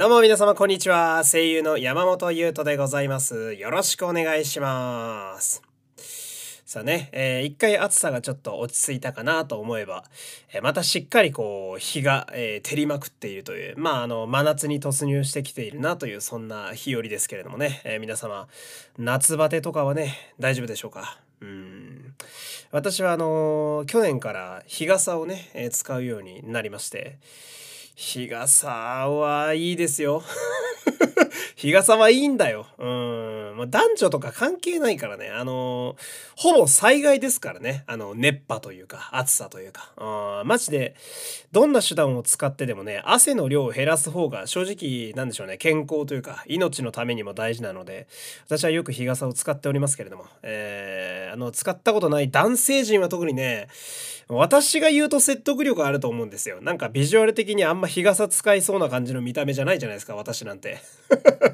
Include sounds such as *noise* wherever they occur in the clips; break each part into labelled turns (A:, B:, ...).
A: どうも皆様こんにちは。声優の山本優斗でございます。よろしくお願いします。さあね、えー、一回暑さがちょっと落ち着いたかなと思えば、えー、またしっかりこう日が、えー、照りまくっているという、まああの真夏に突入してきているなというそんな日和ですけれどもね、えー、皆様夏バテとかはね大丈夫でしょうか？うん私はあの去年から日傘をね、え使うようになりまして。日傘はいいですよ。*laughs* 日傘はいいんだよ。うん。まあ、男女とか関係ないからね。あのー、ほぼ災害ですからね。あの、熱波というか、暑さというか。うん。マジで、どんな手段を使ってでもね、汗の量を減らす方が正直、なんでしょうね、健康というか、命のためにも大事なので、私はよく日傘を使っておりますけれども、えー、あの、使ったことない男性陣は特にね、私が言うと説得力あると思うんですよ。なんかビジュアル的にあんま日傘使いそうな感じの見た目じゃないじゃないですか、私なんて。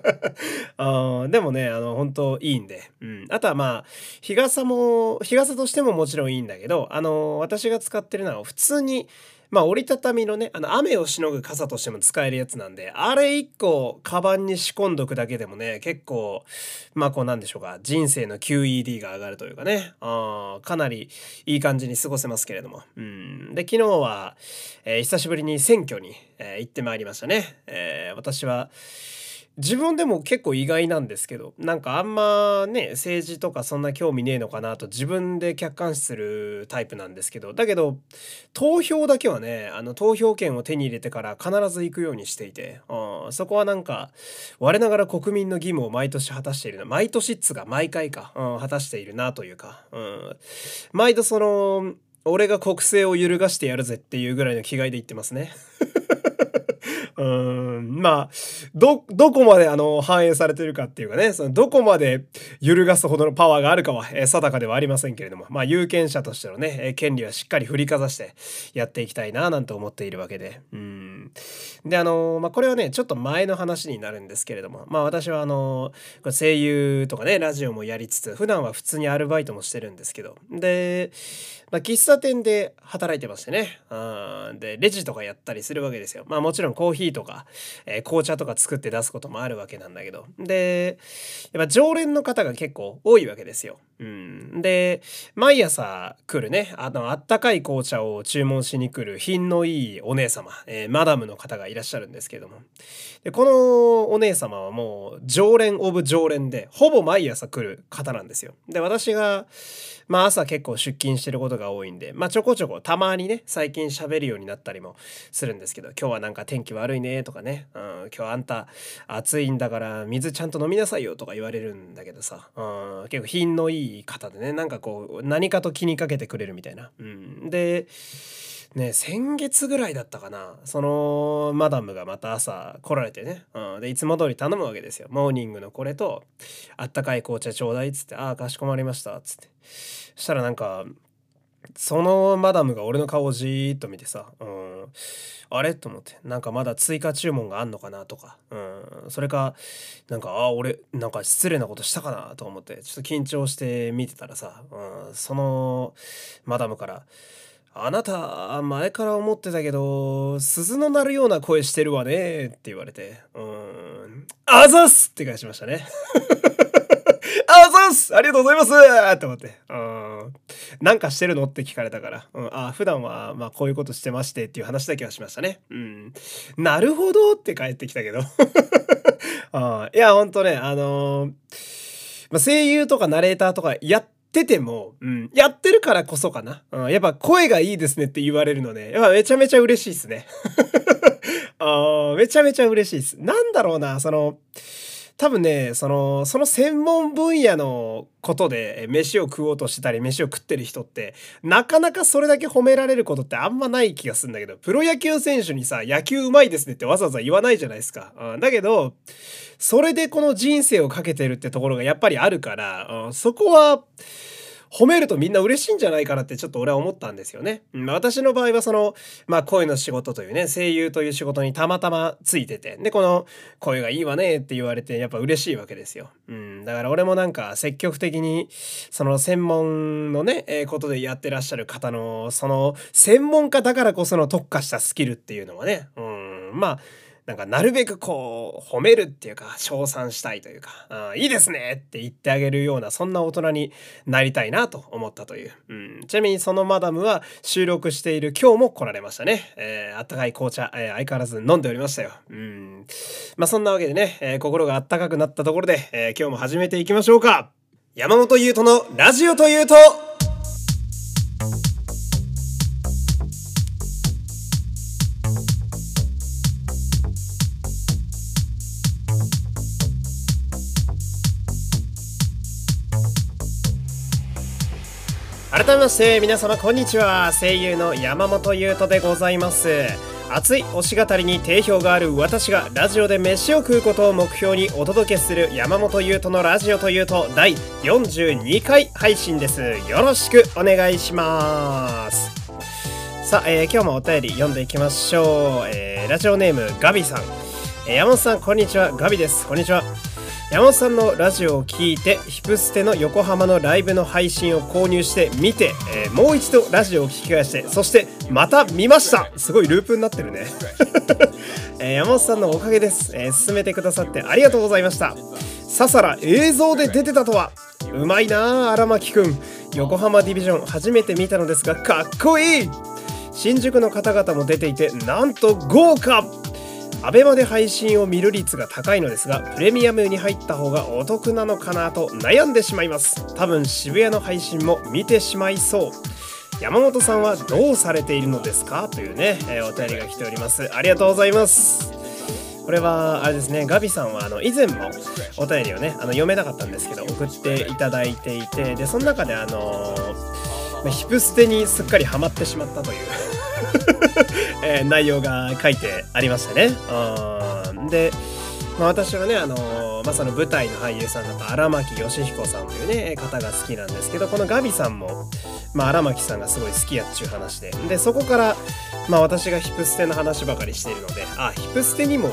A: *laughs* あでもね、あの、本当いいんで。うん。あとはまあ、日傘も、日傘としてももちろんいいんだけど、あの、私が使ってるのは普通に、まあ折りたたみのね、あの雨をしのぐ傘としても使えるやつなんで、あれ一個カバンに仕込んどくだけでもね、結構、まあこうなんでしょうか、人生の QED が上がるというかね、あかなりいい感じに過ごせますけれども。うん。で、昨日は、えー、久しぶりに選挙に、えー、行ってまいりましたね。えー、私は、自分でも結構意外なんですけどなんかあんまね政治とかそんな興味ねえのかなと自分で客観視するタイプなんですけどだけど投票だけはねあの投票権を手に入れてから必ず行くようにしていて、うん、そこはなんか我ながら国民の義務を毎年果たしているな毎年っつが毎回か、うん、果たしているなというか、うん、毎度その俺が国政を揺るがしてやるぜっていうぐらいの気概で言ってますね。うん、まあ、ど、どこまであの、反映されてるかっていうかね、その、どこまで揺るがすほどのパワーがあるかは、えー、定かではありませんけれども、まあ、有権者としてのね、えー、権利はしっかり振りかざしてやっていきたいな、なんて思っているわけで。うん。で、あの、まあ、これはね、ちょっと前の話になるんですけれども、まあ、私はあの、声優とかね、ラジオもやりつつ、普段は普通にアルバイトもしてるんですけど、で、まあ、喫茶店で働いてましてね、うん、で、レジとかやったりするわけですよ。まあ、もちろんコーヒーとか、えー、紅茶とか作って出すこともあるわけなんだけど。で、やっぱ常連の方が結構多いわけですよ。うん。で、毎朝来るね、あの、あったかい紅茶を注文しに来る品のいいお姉様、えー、マダムの方がいらっしゃるんですけども。で、このお姉様はもう常連オブ常連で、ほぼ毎朝来る方なんですよ。で、私が、まあ朝結構出勤してることが多いんで、まあちょこちょこたまにね、最近喋るようになったりもするんですけど、今日はなんか天気悪いねとかね、うん、今日あんた暑いんだから水ちゃんと飲みなさいよとか言われるんだけどさ、うん、結構品のいい方でね、なんかこう何かと気にかけてくれるみたいな。うん、で、ね、先月ぐらいだったかな。そのマダムがまた朝来られてね。うん、で、いつも通り頼むわけですよ。モーニングのこれと、あったかい紅茶ちょうだいっつって、ああ、かしこまりました。っつって。そしたらなんか、そのマダムが俺の顔をじーっと見てさ、うん、あれ？と思って、なんかまだ追加注文があんのかなとか、うん、それか、なんか、あ、俺、なんか失礼なことしたかなと思って、ちょっと緊張して見てたらさ、うん、そのマダムから、あなた、前から思ってたけど、鈴の鳴るような声してるわね、って言われて、うーん、あざすって返しましたね。*laughs* あざす!ありがとうございます!って思って、うん、なんかしてるの？って聞かれたから、うん、あ普段は、まあ、こういうことしてましてっていう話だけはしましたね。うん。なるほどって帰ってきたけど。あ *laughs* いや、ほんとね、あのー、まあ、声優とかナレーターとかやっってても、うん、やってるからこそかな。うん、やっぱ声がいいですねって言われるので、やっぱめちゃめちゃ嬉しいですね。*laughs* あめちゃめちゃ嬉しいです。なんだろうな、その、多分ね、その、その専門分野のことで飯を食おうとしてたり、飯を食ってる人って、なかなかそれだけ褒められることってあんまない気がするんだけど、プロ野球選手にさ、野球うまいですねってわざわざ言わないじゃないですか。うん、だけど、それでこの人生をかけてるってところがやっぱりあるから、うん、そこは、褒めるとみんな嬉しいんじゃないかなってちょっと俺は思ったんですよね。私の場合はその、まあ声の仕事というね、声優という仕事にたまたまついてて、で、この声がいいわねって言われてやっぱ嬉しいわけですよ。うん、だから俺もなんか積極的にその専門のね、えー、ことでやってらっしゃる方の、その専門家だからこその特化したスキルっていうのはね、うん、まあ、なんかなるべくこう褒めるっていうか称賛したいというかあいいですねって言ってあげるようなそんな大人になりたいなと思ったという、うん、ちなみにそのマダムは収録している今日も来られましたね、えー、あったかい紅茶、えー、相変わらず飲んでおりましたよ、うん、まあそんなわけでね、えー、心があったかくなったところで、えー、今日も始めていきましょうか。山本優斗のラジオというと改めまして皆様こんにちは。声優の山本優斗でございます。熱い推し語りに定評がある私がラジオで飯を食うことを目標にお届けする山本優斗のラジオというと第42回配信です。よろしくお願いします。さあ、えー、今日もお便り読んでいきましょう、えー、ラジオネームガビさん、え、山本さんこんにちは。ガビです。こんにちは。山本さんのラジオを聞いてヒプステの横浜のライブの配信を購入して見て、えー、もう一度ラジオを聞き返してそしてまた見ました。すごいループになってるね、*laughs* えー、山本さんのおかげです、えー、進めてくださってありがとうございました。ささら映像で出てたとは。うまいなあ荒牧くん。横浜ディビジョン初めて見たのですがかっこいい。新宿の方々も出ていてなんと豪華。アベマで配信を見る率が高いのですがプレミアムに入った方がお得なのかなと悩んでしまいます。多分渋谷の配信も見てしまいそう。山本さんはどうされているのですか？というね、えー、お便りが来ております。ありがとうございます。これはあれですねガビさんはあの以前もお便りをねあの読めなかったんですけど送っていただいていてでその中であのー、ヒプステにすっかりハマってしまったという *laughs* えー、内容が書いてありましたね。うん。で、まあ、私はね、あの、まあ、その舞台の俳優さんだと荒牧義彦さんというね方が好きなんですけどこのガビさんも、まあ、荒牧さんがすごい好きやっちゅう話で。でそこから、まあ、私がヒプステの話ばかりしているのであヒプステにも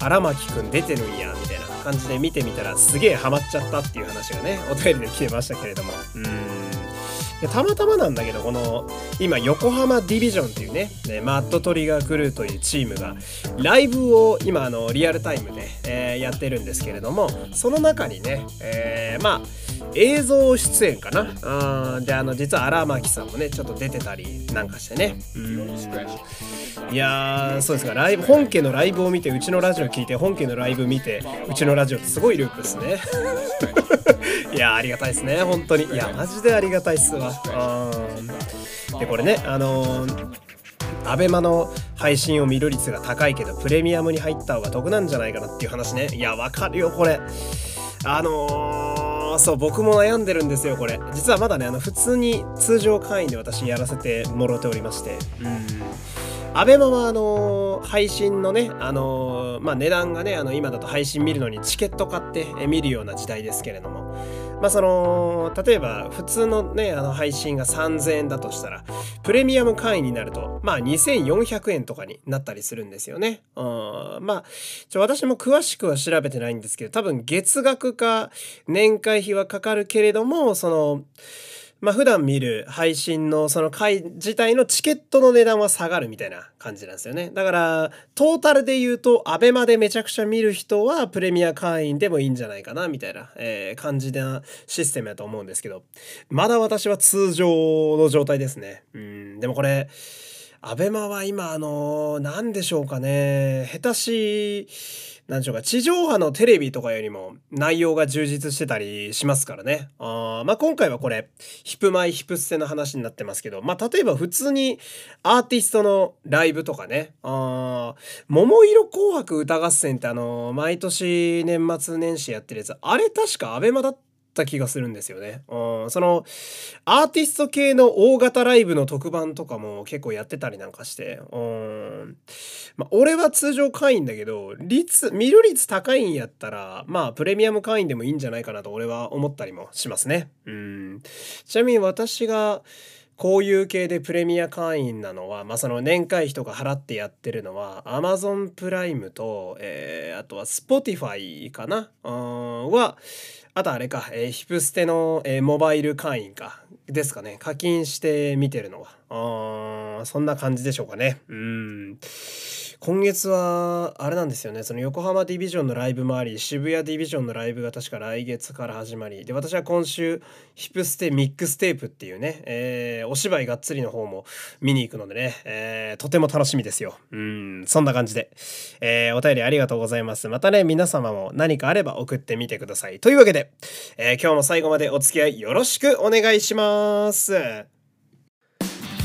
A: 荒牧くん出てるんやみたいな感じで見てみたらすげえハマっちゃったっていう話がねお便りで来てましたけれども。うん。でたまたまなんだけどこの今横浜ディビジョンっていうねねマットトリガークルーというチームがライブを今あのリアルタイムで、えー、やってるんですけれどもその中にね、えー、まあ映像出演かな？あであの実は荒牧さんもねちょっと出てたりなんかしてね。うん。いやーそうですか。ライブ本家のライブを見てうちのラジオ聞いて本家のライブ見てうちのラジオってすごいループですね。*laughs* いやありがたいですね本当に。いやマジでありがたいっすわ。でこれねあのーアベマの配信を見る率が高いけどプレミアムに入った方が得なんじゃないかなっていう話ね。いやわかるよこれ。あのー、そう僕も悩んでるんですよこれ。実はまだねあの普通に通常会員で私やらせてもろておりまして。うん。アベマはあのー、配信のね、あのー、まあ、値段がね、あの今だと配信見るのにチケット買って見るような時代ですけれども、まあその、例えば普通のね、あの配信が3000円だとしたら、プレミアム会員になると、まあ2400円とかになったりするんですよね。まあ、ちょ私も詳しくは調べてないんですけど、多分月額か年会費はかかるけれども、その、まあ普段見る配信のその回自体のチケットの値段は下がるみたいな感じなんですよね。だからトータルで言うとアベマでめちゃくちゃ見る人はプレミア会員でもいいんじゃないかなみたいな、えー、感じなシステムだと思うんですけどまだ私は通常の状態ですね。うんでもこれアベマは今あの何でしょうかね下手し何でしょうか、地上波のテレビとかよりも内容が充実してたりしますからね。あまあ、今回はこれ、ヒプマイヒプステの話になってますけど、まあ、例えば普通にアーティストのライブとかね、あ桃色紅白歌合戦ってあの、毎年年末年始やってるやつ、あれ確かアベマだったた気がするんですよね。うん、そのアーティスト系の大型ライブの特番とかも結構やってたりなんかして、うん、まあ、俺は通常会員だけど率見る率高いんやったらまあプレミアム会員でもいいんじゃないかなと俺は思ったりもしますね。うん、ちなみに私がこういう系でプレミア会員なのは、まあ、その年会費とか払ってやってるのは Amazon プライムと、えー、あとは Spotify かな、うん、はあとあれか、えー、ヒプステの、えー、モバイル会員か。ですかね。課金して見てるのは。あそんな感じでしょうかね。うん。今月はあれなんですよね。その横浜ディビジョンのライブもあり渋谷ディビジョンのライブが確か来月から始まり。で私は今週ヒップステミックステープっていうね、えー、お芝居がっつりの方も見に行くのでね、えー、とても楽しみですよ。うんそんな感じで、えー、お便りありがとうございます。またね皆様も何かあれば送ってみてください。というわけで、え今日も最後までお付き合いよろしくお願いします。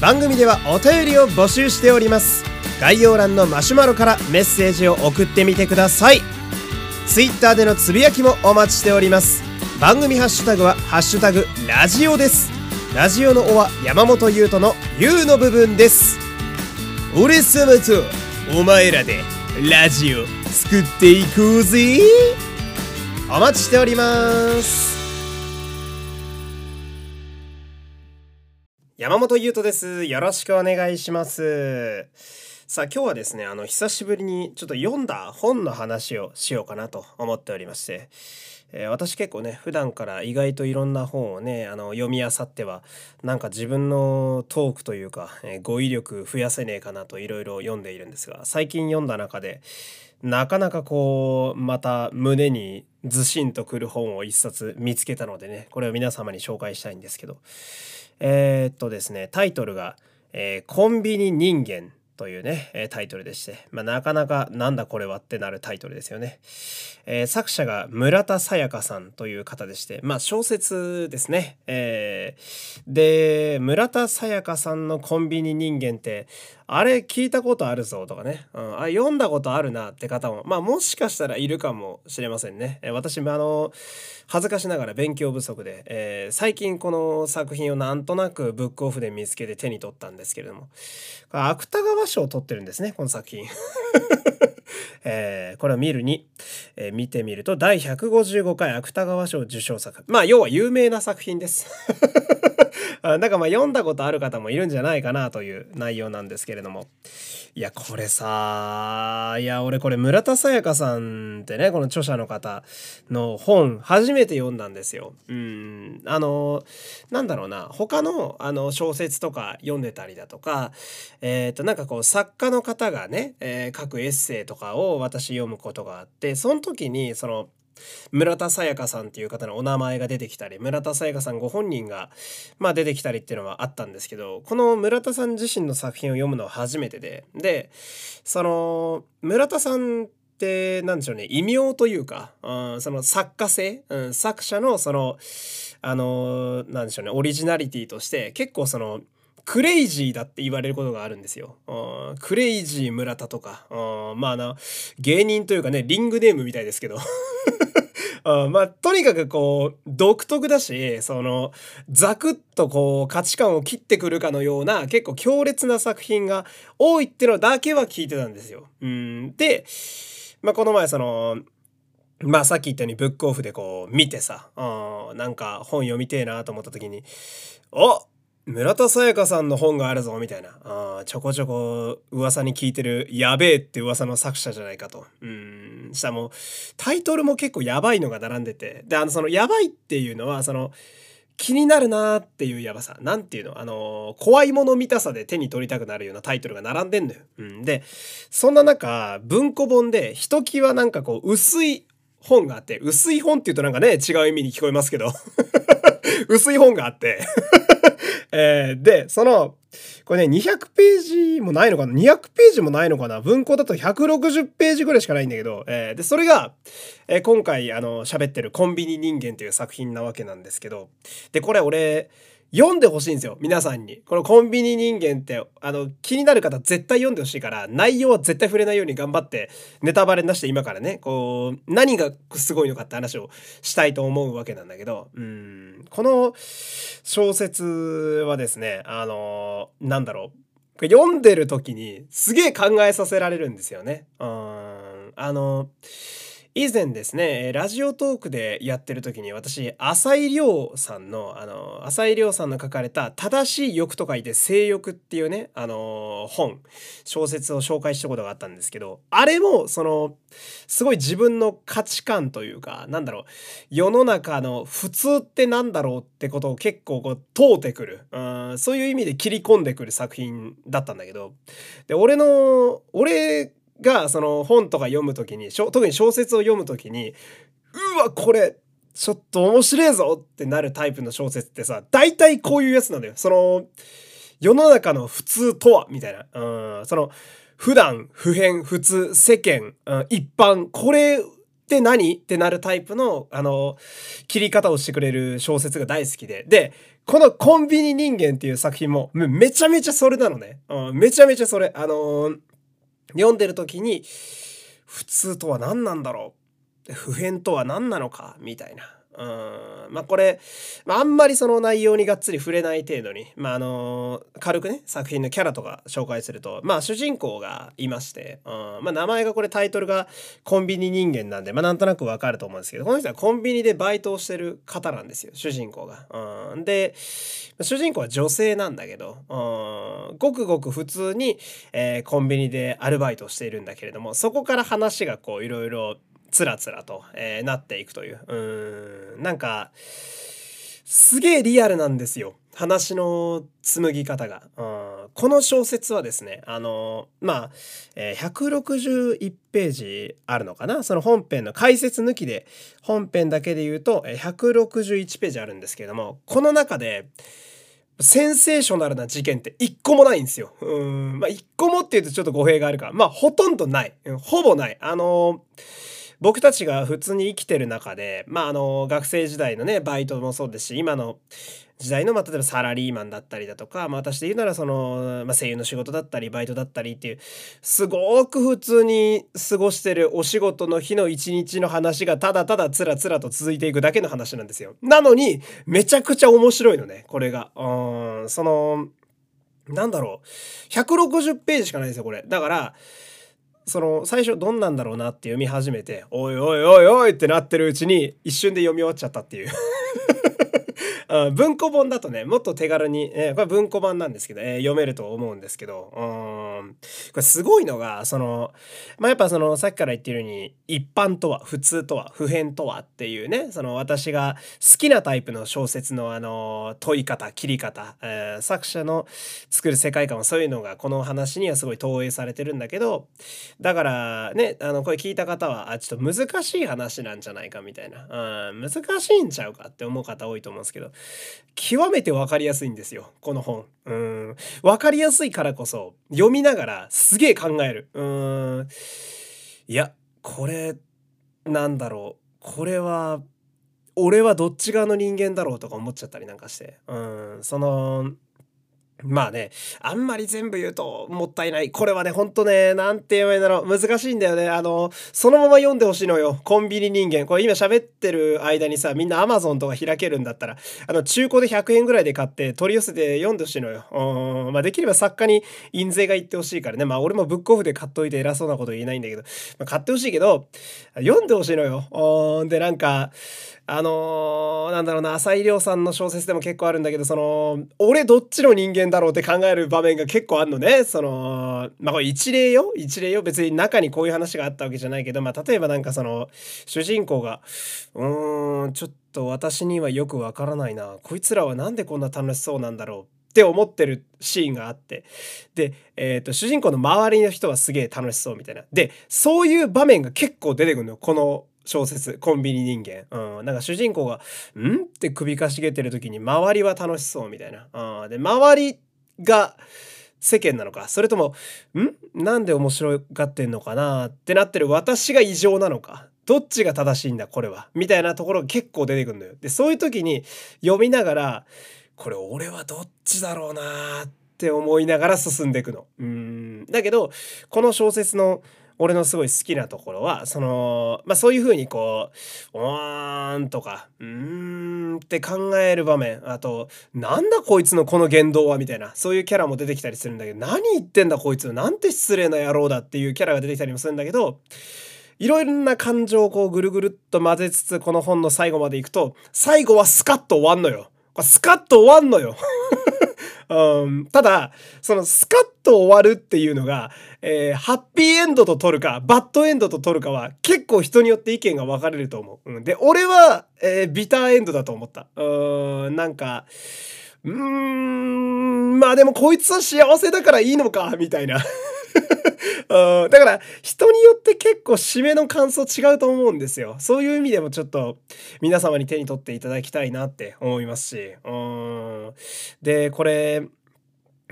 A: 番組ではお便りを募集しております。概要欄のマシュマロからメッセージを送ってみてください。Twitter でのつぶやきもお待ちしております。番組ハッシュタグは「ハッシュタグラジオ」です。ラジオの「お」は山本優斗の「優」の部分です。俺様とお前らでラジオ作っていこうぜ。お待ちしております。山本優斗です。よろしくお願いします。さあ今日はですね、あの久しぶりにちょっと読んだ本の話をしようかなと思っておりまして、えー、私結構ね、普段から意外といろんな本をね、あの読み漁っては、なんか自分のトークというか、えー、語彙力増やせねえかなといろいろ読んでいるんですが、最近読んだ中で、なかなかこう、また胸にずしんとくる本を一冊見つけたのでね、これを皆様に紹介したいんですけど、えー、っとですね、タイトルが、え、コンビニ人間。というね、えタイトルでして、まあ、なかなかなんだこれはってなるタイトルですよね。えー、作者が村田沙耶香さんという方でして、まあ小説ですね。えー、で、村田沙耶香さんのコンビニ人間って、あれ聞いたことあるぞとかね、うん、あ読んだことあるなって方も、まあもしかしたらいるかもしれませんね。え私もあの、恥ずかしながら勉強不足で、えー、最近この作品をなんとなくブックオフで見つけて手に取ったんですけれども、芥川賞を取ってるんですね、この作品。*laughs* えー、これを見るに、えー、見てみると第155回芥川賞受賞作。まあ要は有名な作品です。*laughs* だかまあ読んだことある方もいるんじゃないかなという内容なんですけれどもいやこれさいや俺これ村田沙耶香さんってねこの著者の方の本初めて読んだんですよ。うんあのなんだろうな他のあの小説とか読んでたりだとかえっ、ー、となんかこう作家の方がね、えー、書くエッセイとかを私読むことがあってその時にその村田沙耶香さんっていう方のお名前が出てきたり村田沙耶香さんご本人がまあ出てきたりっていうのはあったんですけどこの村田さん自身の作品を読むのは初めてででその村田さんって何でしょうね異名というか、うん、その作家性、うん、作者のそのあの何でしょうねオリジナリティとして結構そのクレイジーだって言われることがあるんですよ。クレイジー村田とか、まあな、芸人というかね、リングネームみたいですけど。*laughs* まあ、とにかくこう、独特だし、その、ザクッとこう、価値観を切ってくるかのような、結構強烈な作品が多いってのだけは聞いてたんですよ。うん。で、まあ、この前その、まあさっき言ったようにブックオフでこう見てさ、うん、なんか本読みてえなと思った時に、お村田沙耶香さんの本があるぞみたいな。あちょこちょこ噂に聞いてるやべえって噂の作者じゃないかと。うんしたらもうタイトルも結構やばいのが並んでて。であのそのやばいっていうのはその気になるなーっていうやばさ。なんていうの？あの怖いもの見たさで手に取りたくなるようなタイトルが並んでんのよ。うん、でそんな中文庫本でひときわなんかこう薄い本があって。薄い本っていうとなんかね違う意味に聞こえますけど。*laughs* 薄い本があって。えー、で、その、これね、200ページもないのかな ?200 ページもないのかな？文庫だと160ページぐらいしかないんだけど、えー、で、それが、えー、今回、あの、喋ってるコンビニ人間という作品なわけなんですけど、で、これ俺、読んでほしいんですよ皆さんにこのコンビニ人間ってあの気になる方絶対読んでほしいから内容は絶対触れないように頑張ってネタバレなしで今からねこう何がすごいのかって話をしたいと思うわけなんだけどうんこの小説はですねあのなんだろう読んでる時にすげえ考えさせられるんですよね。うんあの以前ですねラジオトークでやってる時に私浅井亮さんのあの浅井亮さんの書かれた「正しい欲」と書いて「性欲」っていうねあの本小説を紹介したことがあったんですけどあれもそのすごい自分の価値観というかなんだろう世の中の普通ってなんだろうってことを結構こう問うてくるうんそういう意味で切り込んでくる作品だったんだけどで俺の俺がその本とか読む時に特に小説を読む時にうわこれちょっと面白いぞってなるタイプの小説ってさ大体こういうやつなんだよ。その世の中の普通とはみたいな。うん、その普段普遍普通世間、うん、一般これって何ってなるタイプの、あの、切り方をしてくれる小説が大好きで。で、このコンビニ人間っていう作品もめちゃめちゃそれなのね。うん、めちゃめちゃそれ。あのー、読んでる時に、普通とは何なんだろう？普遍とは何なのか？みたいな。うん。まあこれ、まあ、あんまりその内容にがっつり触れない程度に、まああの軽くね、作品のキャラとか紹介すると、まあ主人公がいまして、うん、まあ名前がこれタイトルがコンビニ人間なんで、まあなんとなくわかると思うんですけど、この人はコンビニでバイトをしてる方なんですよ、主人公が。うん。で、主人公は女性なんだけど、うん、ごくごく普通に、えー、コンビニでアルバイトをしているんだけれども、そこから話がこういろいろつらつらと、えー、なっていくという。うん、なんか、すげえリアルなんですよ。話の紡ぎ方が。うん、この小説はですね、あの、まあ、えー、161ページあるのかな？その本編の解説抜きで、本編だけで言うと、161ページあるんですけれども、この中で、センセーショナルな事件って一個もないんですよ。うん。まあ、一個もって言うとちょっと語弊があるから。まあ、ほとんどない。ほぼない。あのー僕たちが普通に生きてる中で、まあ、あの、学生時代のね、バイトもそうですし、今の時代の、まあ、例えばサラリーマンだったりだとか、まあ、私で言うなら、その、まあ、声優の仕事だったり、バイトだったりっていう、すごく普通に過ごしてるお仕事の日の一日の話が、ただただつらつらと続いていくだけの話なんですよ。なのに、めちゃくちゃ面白いのね、これが。うん、その、なんだろう。160ページしかないですよ、これ。だから、その最初どんなんだろうなって読み始めておいおいおいおいってなってるうちに一瞬で読み終わっちゃったっていう。文庫本だとねもっと手軽に、えー、これ文庫版なんですけど、えー、読めると思うんですけどうん。これすごいのがそのまあやっぱそのさっきから言ってるように一般とは普通とは普遍とはっていうねその私が好きなタイプの小説のあの問い方切り方、えー、作者の作る世界観はそういうのがこの話にはすごい投影されてるんだけどだからねあのこれ聞いた方はあちょっと難しい話なんじゃないかみたいな、うん、難しいんちゃうかって思う方多いと思うんですけど極めて分かりやすいんですよこの本。うん。分かりやすいからこそ読みながらすげえ考える。うん。いやこれなんだろう。これは俺はどっち側の人間だろうとか思っちゃったりなんかして。うん。そのまあね、あんまり全部言うともったいない。これはね、ほんとね、なんて言えばいいんだろう。難しいんだよね。あの、そのまま読んでほしいのよ。コンビニ人間。これ今喋ってる間にさ、みんな Amazon とか開けるんだったら、あの、中古で100円ぐらいで買って取り寄せて読んでほしいのよ。うん。まあ、できれば作家に印税が言ってほしいからね。まあ、俺もブックオフで買っといて偉そうなこと言えないんだけど、まあ、買ってほしいけど、読んでほしいのよ。うん。で、なんか、あのー、なんだろうな、浅井亮さんの小説でも結構あるんだけど、その、俺どっちの人間だろうって考える場面が結構あるのね。その、まあこれ一例よ？一例よ？別に中にこういう話があったわけじゃないけど、まあ例えばなんかその、主人公が、うーん、ちょっと私にはよくわからないな。こいつらはなんでこんな楽しそうなんだろう。って思ってるシーンがあって。で、えっ、ー、と、主人公の周りの人はすげえ楽しそうみたいな。で、そういう場面が結構出てくるの。この小説、コンビニ人間。うん。なんか主人公が、ん？って首かしげてる時に周りは楽しそうみたいな。うん。で、周りが世間なのか、それとも、ん？なんで面白がってんのかなってなってる私が異常なのか。どっちが正しいんだこれは。みたいなところが結構出てくるのよ。で、そういう時に読みながら、これ俺はどっちだろうなって思いながら進んでいくの。うん。だけど、この小説の俺のすごい好きなところは、その、まあそういう風にこう、おーんとか、うーんって考える場面、あと、なんだこいつのこの言動はみたいな、そういうキャラも出てきたりするんだけど、何言ってんだこいつ、なんて失礼な野郎だっていうキャラが出てきたりもするんだけど、いろいろな感情をこうぐるぐるっと混ぜつつ、この本の最後まで行くと、最後はスカッと終わんのよ。スカッと終わんのよ。うん、ただ、そのスカッと終わるっていうのが、えー、ハッピーエンドと取るか、バッドエンドと取るかは結構人によって意見が分かれると思う。うん、で、俺は、えー、ビターエンドだと思った。うん、なんか、うーん、まあでもこいつは幸せだからいいのか、みたいな。*laughs* だから人によって結構締めの感想違うと思うんですよ。そういう意味でもちょっと皆様に手に取っていただきたいなって思いますし。うん。で、これ、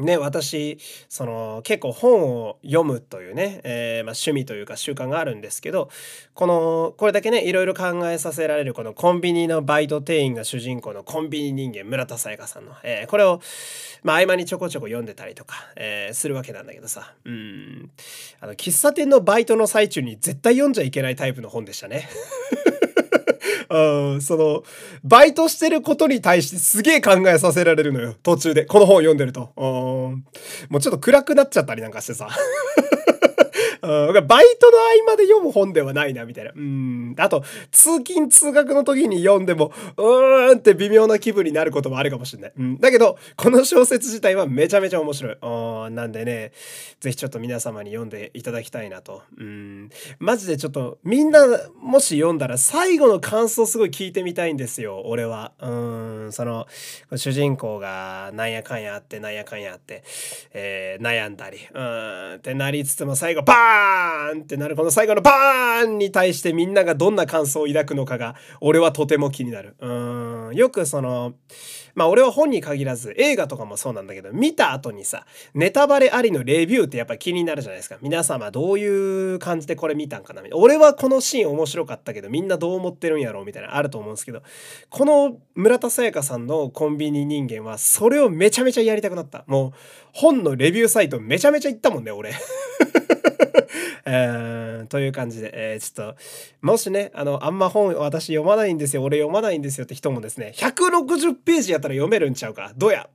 A: ね、私、その、結構本を読むというね、えー、まあ、趣味というか習慣があるんですけど、この、これだけね、いろいろ考えさせられるこのコンビニのバイト店員が主人公のコンビニ人間村田沙耶香さんの、えー、これを、まあ、合間にちょこちょこ読んでたりとか、えー、するわけなんだけどさ、うん、あの、喫茶店のバイトの最中に絶対読んじゃいけないタイプの本でしたね。うん、その、バイトしてることに対してすげえ考えさせられるのよ。途中で。この本読んでると。うん。もうちょっと暗くなっちゃったりなんかしてさ。うん、バイトの合間で読む本ではないな、みたいな。うん。あと、通勤通学の時に読んでも、うーんって微妙な気分になることもあるかもしれない。うん。だけど、この小説自体はめちゃめちゃ面白い。うん。なんでね、ぜひちょっと皆様に読んでいただきたいなと。うん。マジでちょっと、みんな、もし読んだら最後の感想すごい聞いてみたいんですよ、俺は。うん。その、主人公がなんやかんやあって、なんやかんやあって、えー、悩んだり、うん、ってなりつつも最後、バーンバーンってなるこの最後のバーンに対してみんながどんな感想を抱くのかが俺はとても気になる。うん。よくそのまあ俺は本に限らず映画とかもそうなんだけど見た後にさネタバレありのレビューってやっぱ気になるじゃないですか。皆様どういう感じでこれ見たんかな？俺はこのシーン面白かったけどみんなどう思ってるんやろうみたいなあると思うんですけどこの村田沙耶香さんのコンビニ人間はそれをめちゃめちゃやりたくなった。もう本のレビューサイトめちゃめちゃ行ったもんね俺。*laughs* えー、という感じで、えー、ちょっと、もしね、あの、あんま本私読まないんですよ、俺読まないんですよって人もですね、160ページやったら読めるんちゃうか。どうや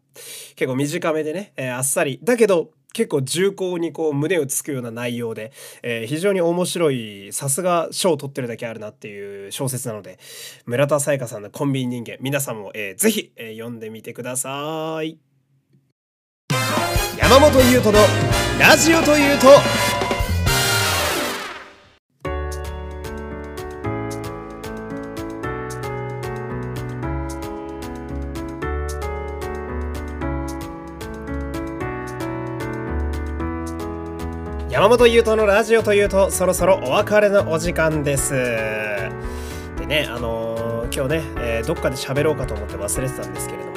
A: 結構短めでね、えー、あっさり。だけど、結構重厚にこう胸をつくような内容で、えー、非常に面白いさすが賞を取ってるだけあるなっていう小説なので村田沙耶香さんのコンビニ人間皆さんも、えー、ぜひ、えー、読んでみてください山本優斗のラジオというと山本優斗のラジオというとそろそろお別れのお時間です。でねあのー、今日ね、えー、どっかで喋ろうかと思って忘れてたんですけれども、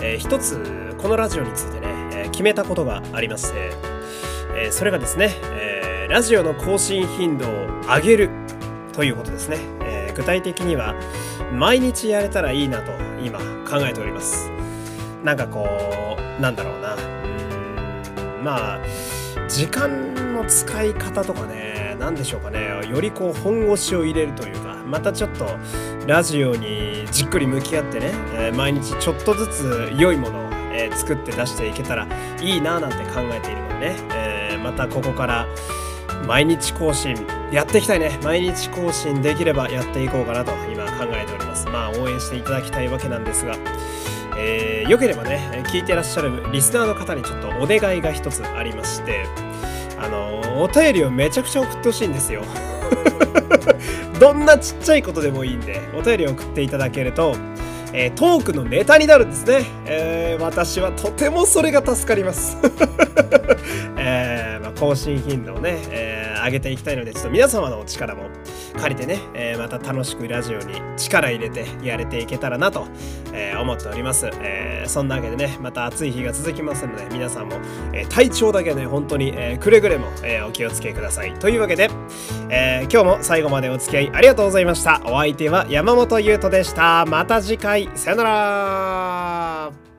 A: えー、一つこのラジオについてね、え決めたことがありまして、えそれがですね、えラジオの更新頻度を上げるということですね、え具体的には毎日やれたらいいなと今考えております。なんかこうなんだろうな。うんまあ時間使い方とかね何でしょうかね。よりこう本腰を入れるというかまたちょっとラジオにじっくり向き合ってね、えー、毎日ちょっとずつ良いものを、えー、作って出していけたらいいななんて考えているのでね、えー、またここから毎日更新やっていきたいね。毎日更新できればやっていこうかなと今考えております。まあ応援していただきたいわけなんですがえー、よければね聞いてらっしゃるリスナーの方にちょっとお願いが一つありましてあのお便りをめちゃくちゃ送ってほしいんですよ。*laughs* どんなちっちゃいことでもいいんでお便りを送っていただけると、えー、トークのネタになるんですね、えー、私はとてもそれが助かります。*laughs* えー、まあ、更新頻度をね、え上げていきたいのでちょっと皆様のお力も借りてね、えー、また楽しくラジオに力入れてやれていけたらなと、えー、思っております、えー、そんなわけでねまた暑い日が続きますので皆さんも、え体調だけね本当に、えくれぐれも、えお気をつけください。というわけで、え今日も最後までお付き合いありがとうございました。お相手は山本優斗でした。また次回。さよなら。